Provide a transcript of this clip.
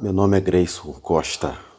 Meu nome é Grayson Costa.